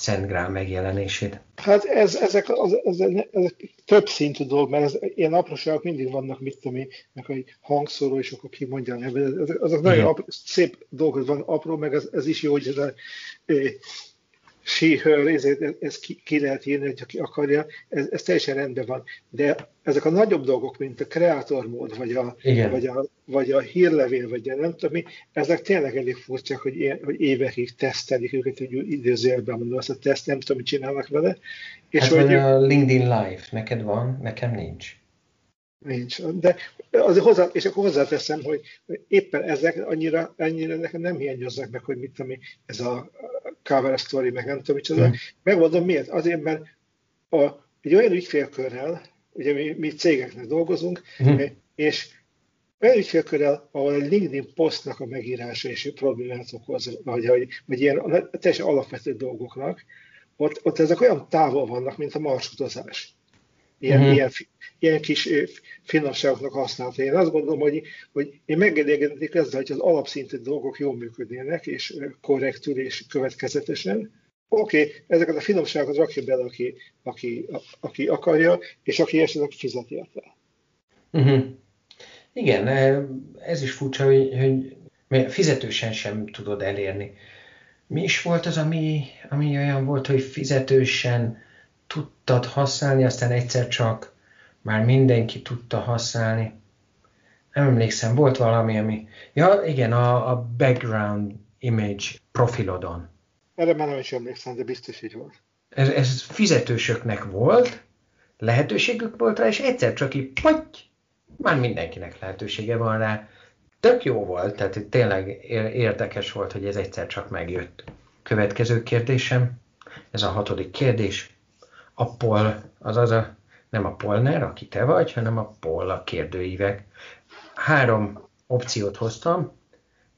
Szent Grál megjelenését. Hát ez, ezek, az, ez, ezek több szintű dolog, mert ez, ilyen apróságok mindig vannak, mit tudom én, meg egy hangszóró, és akkor ki mondja a nevet. Azok nagyon apró, szép dolgok van, apró, meg ez, ez is jó, hogy ez a, her, ezért ez ki, ki lehet írni, hogy aki akarja, ez, ez teljesen rendben van. De ezek a nagyobb dolgok, mint a kreator mód, vagy a, vagy a, vagy a hírlevél, vagy a nem tudom mi, ezek tényleg elég furcsák, hogy, ilyen, hogy évekig tesztelik őket, hogy időzőjelben mondom, azt a teszt, nem tudom, mit csinálnak vele. És hát vagy a LinkedIn Live, neked van, nekem nincs. Nincs. De azért hozzá, és akkor hozzáteszem, hogy éppen ezek annyira, annyira nekem nem hiányoznak meg, hogy mit tudom, ez a cover story, meg nem tudom micsoda. Mm. Megmondom miért. Azért, mert a, egy olyan ügyfélkörrel, ugye mi, mi cégeknek dolgozunk, mm. és olyan ügyfélkörrel, ahol egy LinkedIn posztnak a megírása és problémát okoz, vagy, vagy, vagy ilyen teljesen alapvető dolgoknak, ott, ott ezek olyan távol vannak, mint a marsutazás ilyen, uh-huh. ilyen, ilyen kis finomságoknak használta. Én azt gondolom, hogy, hogy én megelégednék ezzel, hogy az alapszintű dolgok jól működnének, és korrektül és következetesen. Oké, okay, ezeket a finomságokat rakja bele, aki, aki, aki akarja, és aki esetleg fizeti érte. Uh-huh. Igen, ez is furcsa, hogy, hogy fizetősen sem tudod elérni. Mi is volt az, ami, ami olyan volt, hogy fizetősen tudtad használni, aztán egyszer csak már mindenki tudta használni. Nem emlékszem, volt valami, ami... Ja, igen, a, a background image profilodon. Erre már nem is emlékszem, de biztos így volt. Ez, ez fizetősöknek volt, lehetőségük volt rá, és egyszer csak így, potty, már mindenkinek lehetősége van rá. Tök jó volt, tehát tényleg érdekes volt, hogy ez egyszer csak megjött. Következő kérdésem, ez a hatodik kérdés. A pol, azaz a, nem a polner, aki te vagy, hanem a pol, a kérdőívek. Három opciót hoztam,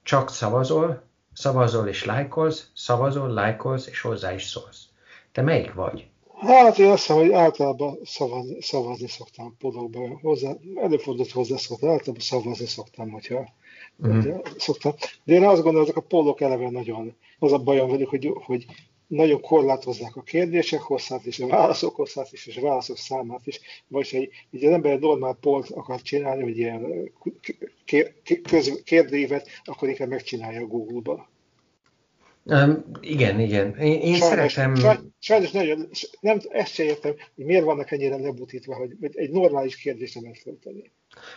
csak szavazol, szavazol és lájkolsz, szavazol, lájkolsz és hozzá is szólsz. Te melyik vagy? Hát én azt hiszem, hogy általában szavazni, szavazni szoktam podokban. Hozzá, előfordult hozzászoktam, általában szavazni szoktam, hogyha, mm. hogyha szoktam. De én azt gondolom, hogy ezek a polok eleve nagyon, az a bajom velük, hogy, hogy nagyon korlátozzák a kérdések hosszát és a válaszok hosszát is, és a válaszok számát is. Vagy hogy így az ember egy normál polt akar csinálni, vagy ilyen kérdévet, akkor inkább megcsinálja a Google-ba. Um, igen, igen. Én, én sajnos, szeretem... Sajnos, sajnos nagyon, nem, ezt sem értem, hogy miért vannak ennyire lebutítva, hogy egy normális kérdést nem lehet föltenni.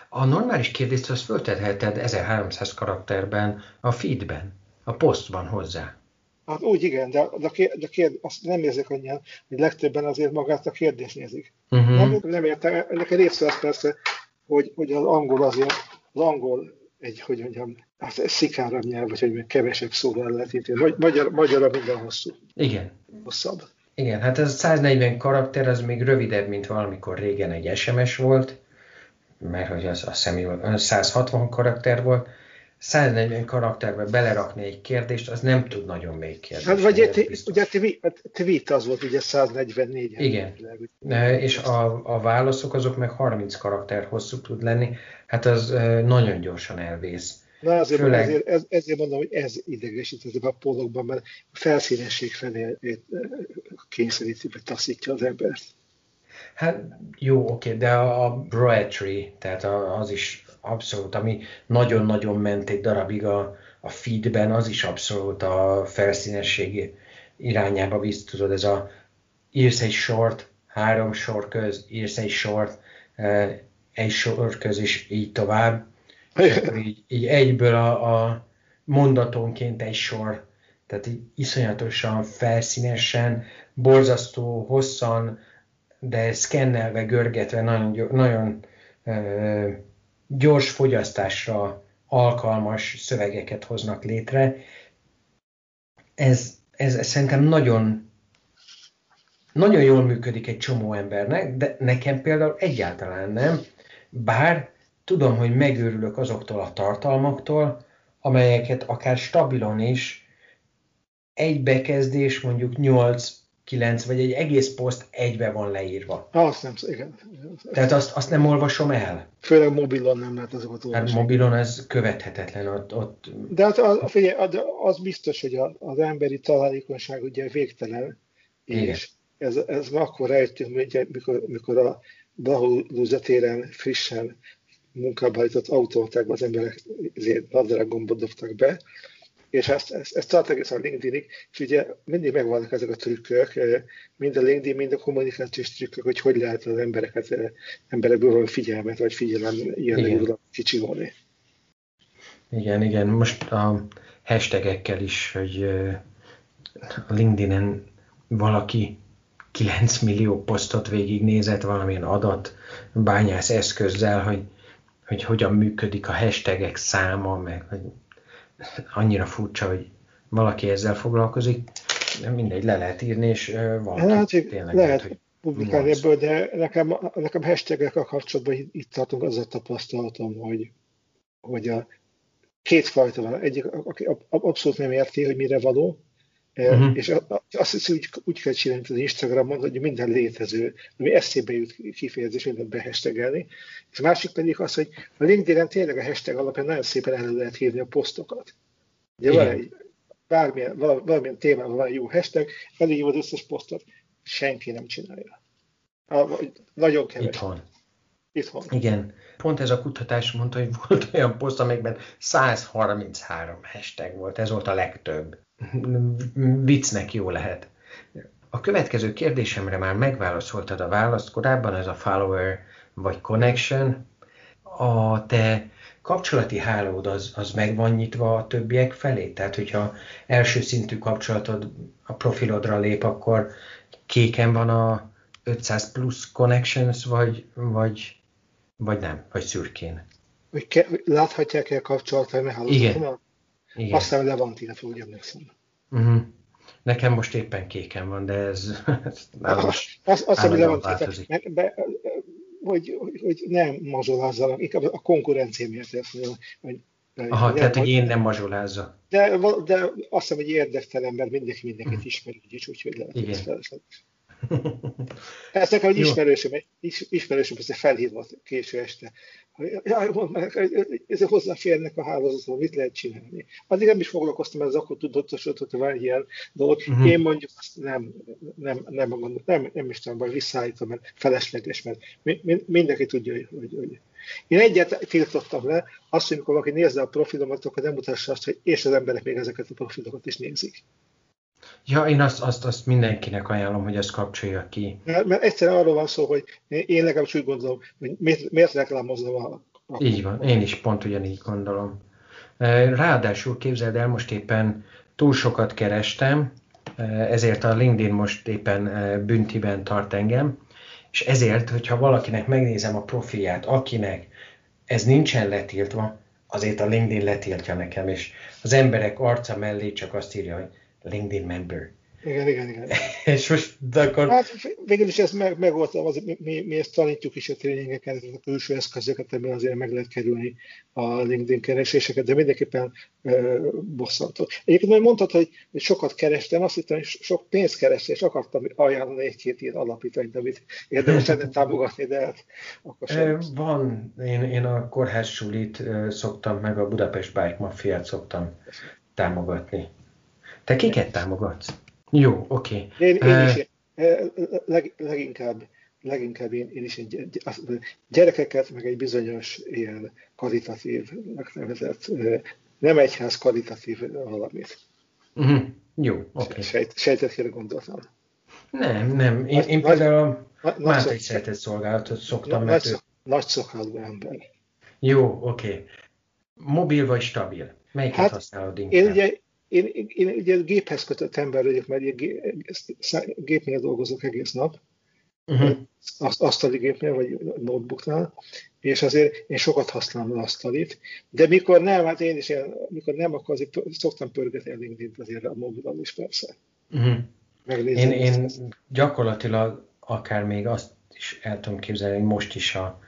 A normális kérdést azt föltetheted 1300 karakterben, a feedben, a posztban hozzá. Hát úgy igen, de, de, de kérd, azt nem érzek annyian, hogy legtöbben azért magát a kérdést nézik. Uh-huh. Nem, nem értem, ennek egy része az persze, hogy, hogy az angol azért, az angol egy, hogy mondjam, hát szikárabb nyelv, vagy hogy kevesebb szóval lehet ítélni. Magyar, magyarra minden hosszú. Igen. Hosszabb. Igen, hát ez 140 karakter, az még rövidebb, mint valamikor régen egy SMS volt, mert hogy az, azt hiszem 160 karakter volt, 140 karakterbe belerakni egy kérdést, az nem tud nagyon még kérdést. Hát vagy egy, ugye a tweet az volt ugye 144. Igen, e, és a, a válaszok azok meg 30 karakter hosszú tud lenni, hát az e, nagyon gyorsan elvész. Na azért, Főleg... ezért, ez, ezért mondom, hogy ez idegesít ezekben a polokban, mert a felszínesség felé e, kényszeríti, vagy taszítja az embert. Hát jó, oké, de a, a broetry, tehát az is abszolút, ami nagyon-nagyon ment egy darabig a, a feedben, az is abszolút a felszínesség irányába visz, tudod, ez a írsz egy sort, három sor köz, írsz egy sort, eh, egy sor köz, és így tovább. így, így egyből a, a mondatonként egy sor, tehát így iszonyatosan felszínesen, borzasztó hosszan, de szkennelve, görgetve, nagyon, nagyon eh, gyors fogyasztásra alkalmas szövegeket hoznak létre. Ez, ez, ez szerintem nagyon, nagyon jól működik egy csomó embernek, de nekem például egyáltalán nem, bár tudom, hogy megőrülök azoktól a tartalmaktól, amelyeket akár stabilon is egy bekezdés mondjuk 8 9, vagy egy egész poszt egybe van leírva. Azt nem, igen. Tehát azt, azt nem olvasom el. Főleg mobilon nem lehet azokat hát olvasni. Hát mobilon ez követhetetlen. Ott, ott... De hát az, figyelj, az biztos, hogy az emberi találékonyság ugye végtelen, igen. és ez, ez akkor rájöttünk, mikor, mikor a téren frissen munkába hajtott automatákba az emberek nadrág gombot dobtak be, és ezt, ezt, ezt tart egészen LinkedInig, és ugye mindig megvannak ezek a trükkök, eh, mind a LinkedIn, mind a kommunikációs trükkök, hogy hogy lehet az embereket, eh, emberekből valami figyelmet, vagy figyelem ilyen kicsivolni. Igen, igen. Most a hashtagekkel is, hogy eh, a LinkedIn-en valaki 9 millió posztot végignézett valamilyen adat bányász eszközzel, hogy, hogy hogyan működik a hashtagek száma, meg hogy annyira furcsa, hogy valaki ezzel foglalkozik, mindegy, le lehet írni, és valaki hát, tényleg lehet, hogy publikálni ebből, de nekem, nekem hashtagekkel kapcsolatban itt tartunk az a tapasztalatom, hogy, hogy a két fajta van. Egyik, aki abszolút nem érti, hogy mire való, uh-huh. és azt hiszi, úgy, úgy kell csinálni, mint az Instagramon, hogy minden létező, ami eszébe jut kifejezés, mindent behestegelni. És a másik pedig az, hogy a LinkedIn-en tényleg a hashtag alapján nagyon szépen elő lehet hívni a posztokat. Ugye van egy, bármilyen, valamilyen témában van egy jó hashtag, elhívod az összes posztot, senki nem csinálja. Nagyon kevés. Itthon. Itthon. Igen. Pont ez a kutatás mondta, hogy volt olyan poszt, amelyben 133 hashtag volt. Ez volt a legtöbb viccnek jó lehet. A következő kérdésemre már megválaszoltad a választ korábban, ez a follower vagy connection. A te kapcsolati hálód az, az meg van nyitva a többiek felé? Tehát, hogyha első szintű kapcsolatod a profilodra lép, akkor kéken van a 500 plusz connections, vagy, vagy Vagy nem, vagy szürkén. Hogy ke- láthatják-e kapcsolatban, mert Igen. Igen. Aztán le van tiltva, úgy emlékszem. Uh-huh. Nekem most éppen kéken van, de ez, ez az, az, az, ami le van tiltva, be, hogy, hogy, hogy nem mazsolázzanak, inkább a konkurencia miatt ezt mondom, hogy Aha, nem, tehát, hogy én nem mazsolázza. De, de azt hiszem, hogy érdektelen ember mindenki mindenkit hm. ismer, úgyis, úgyhogy lehet, Igen. hogy ez nekem egy ismerősöm, ismerősöm ezt felhívott késő este. Jaj, mondd meg, ez hozzáférnek a hálózatban, mit lehet csinálni? Addig nem is foglalkoztam, az akkor tudatosodott, hogy van ilyen dolog. Uh-huh. Én mondjuk azt nem, nem, nem, nem, nem, nem is tudom, vagy visszaállítom, mert felesleges, mert mindenki tudja, hogy, hogy, hogy én egyet tiltottam le, azt, hogy amikor valaki nézze a profilomat, akkor nem mutassa azt, hogy és az emberek még ezeket a profilokat is nézik. Ja, én azt, azt, azt mindenkinek ajánlom, hogy ezt kapcsolja ki. Mert, mert egyszerűen arról van szó, hogy én legalábbis úgy gondolom, hogy miért, miért reklámozom a, a... Így van, én is pont ugyanígy gondolom. Ráadásul képzeld el, most éppen túl sokat kerestem, ezért a LinkedIn most éppen büntiben tart engem, és ezért, hogyha valakinek megnézem a profilját, akinek ez nincsen letiltva, azért a LinkedIn letiltja nekem, és az emberek arca mellé csak azt írja, hogy LinkedIn member. Igen, igen, igen. és most de akkor... Hát végül is ezt meg, megoldtam, az, mi, mi, ezt tanítjuk is a tréningeken, a külső eszközöket, amiben azért meg lehet kerülni a LinkedIn kereséseket, de mindenképpen uh, bosszantó. Egyébként mondtad, hogy, hogy sokat kerestem, azt hittem, hogy sok pénzt kerestem, és akartam ajánlani egy-két ilyen alapítványt, amit érdemes lenne támogatni, de hát akkor sem. Van, én, én a kórház sulit szoktam, meg a Budapest Bike Mafiát szoktam támogatni. Te kiket támogatsz? Jó, oké. Okay. Én, én is, leg, leginkább, leginkább én, én is egy, gyerekeket, meg egy bizonyos ilyen karitatív, megnevezett, nem egyház karitatív valamit. Uh-huh. Jó, oké. Okay. Sejt, sejtetére gondoltam. Nem, nem. Én, én például a szeretett szolgálatot szoktam. Nagy, mert ő... nagy szokáló ember. Jó, oké. Okay. Mobil vagy stabil? Melyiket hát, használod inkább? Én ugye én, én ugye géphez kötött ember vagyok, mert gépnél dolgozok egész nap, uh-huh. asztali gépnél, vagy notebooknál, és azért én sokat használom az asztalit, de mikor nem, hát én is ilyen, mikor nem, akkor azért szoktam pörgetni a linkedin azért a mobilon is persze. Uh-huh. én, én gyakorlatilag akár még azt is el tudom képzelni, hogy most is a,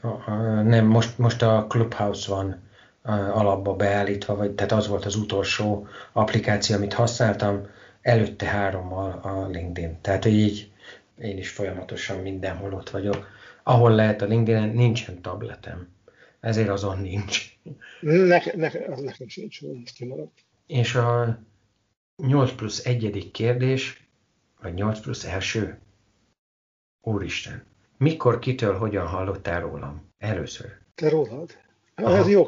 a, a nem, most, most a Clubhouse van alapba beállítva, vagy tehát az volt az utolsó applikáció, amit használtam, előtte hárommal a LinkedIn. Tehát így én is folyamatosan mindenhol ott vagyok. Ahol lehet a LinkedIn-en, nincsen tabletem. Ezért azon nincs. Nekem, nekem, az nekem sincs, ez kimaradt. És a 8 plusz egyedik kérdés, vagy 8 plusz első. Úristen, mikor, kitől, hogyan hallottál rólam? Először. Te rólad? Ez jó,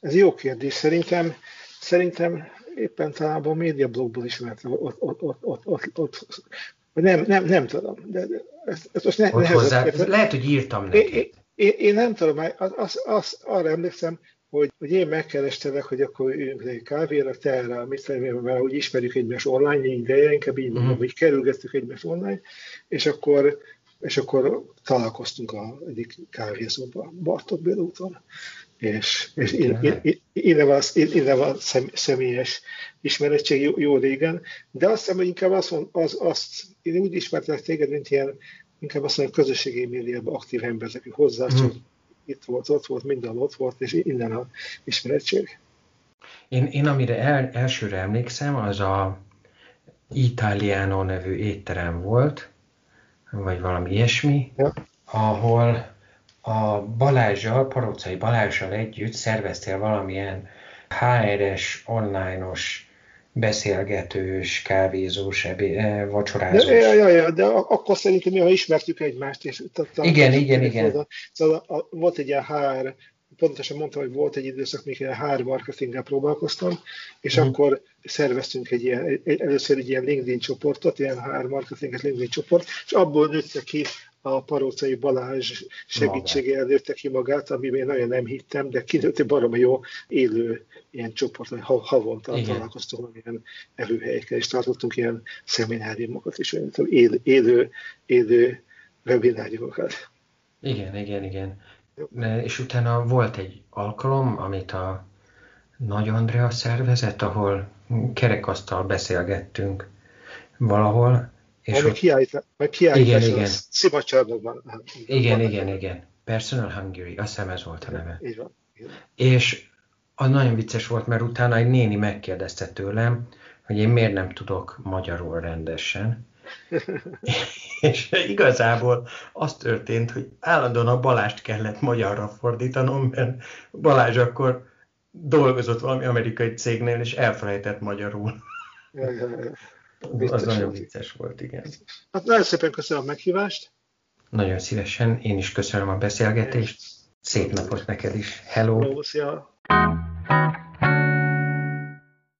ez jó kérdés. Szerintem, szerintem éppen talán a médiablogból ismert, ott, ott, ott, ott, ott, ott nem, nem, nem tudom. De, ezt, ezt most ne, hozzá, lehet, hogy írtam neki. Én, én, én nem tudom, az, az, az, arra emlékszem, hogy, hogy én megkerestelek, hogy akkor üljünk egy kávéra, te erre, mit tudom, mert úgy ismerjük egymás online, így ideje, inkább így mondom, uh-huh. hogy kerülgettük egymás online, és akkor, és akkor találkoztunk a egyik kávézóban, Bartók Béla úton és, és innen van, innen van személyes ismerettség jó, jó régen, de azt hiszem, hogy inkább azt, az, azt én úgy ismertelek téged, mint ilyen, inkább azt mondom, közösségi médiában aktív ember, aki hozzá mm. csak itt volt, ott volt, minden ott volt, és innen a ismerettség. Én, én amire el, elsőre emlékszem, az a Italiano nevű étterem volt, vagy valami ilyesmi, ja. ahol a Balázsjal, Parocai Balázsjal együtt szerveztél valamilyen HR-es, online-os beszélgetős, kávézós, ebé, eh, vacsorázós. De, ja, ja, ja, de akkor szerintem mi, ha ismertük egymást, és igen, igen, igen. Szóval a, a, volt egy ilyen HR, pontosan mondtam, hogy volt egy időszak, mikor HR marketinggel próbálkoztam, és uh-huh. akkor szerveztünk egy ilyen, először egy ilyen LinkedIn csoportot, ilyen HR marketinget LinkedIn csoport, és abból nőtte ki a Parócai Balázs segítségével nőtte ki magát, amiben én nagyon nem hittem, de kinőtt egy baromi jó élő ilyen csoport, hogy havonta Igen. találkoztunk ilyen előhelyekkel, és tartottunk ilyen szemináriumokat is, élő, élő, élő webináriumokat. Igen, igen, igen. És utána volt egy alkalom, amit a Nagy Andrea szervezett, ahol kerekasztal beszélgettünk valahol. És Ami ott... kiállít, meg kiállítás igen, igen. Szimacsarnokban. Igen, igen, igen. Personal Hungary, azt hiszem ez volt a neve. Így van. És az nagyon vicces volt, mert utána egy néni megkérdezte tőlem, hogy én miért nem tudok magyarul rendesen. és igazából az történt, hogy állandóan a Balást kellett magyarra fordítanom, mert Balázs akkor dolgozott valami amerikai cégnél, és elfelejtett magyarul. Ja. az nagyon vicces volt, igen. Hát nagyon szépen köszönöm a meghívást. Nagyon szívesen, én is köszönöm a beszélgetést. Szép napot neked is. Hello! Hello szia!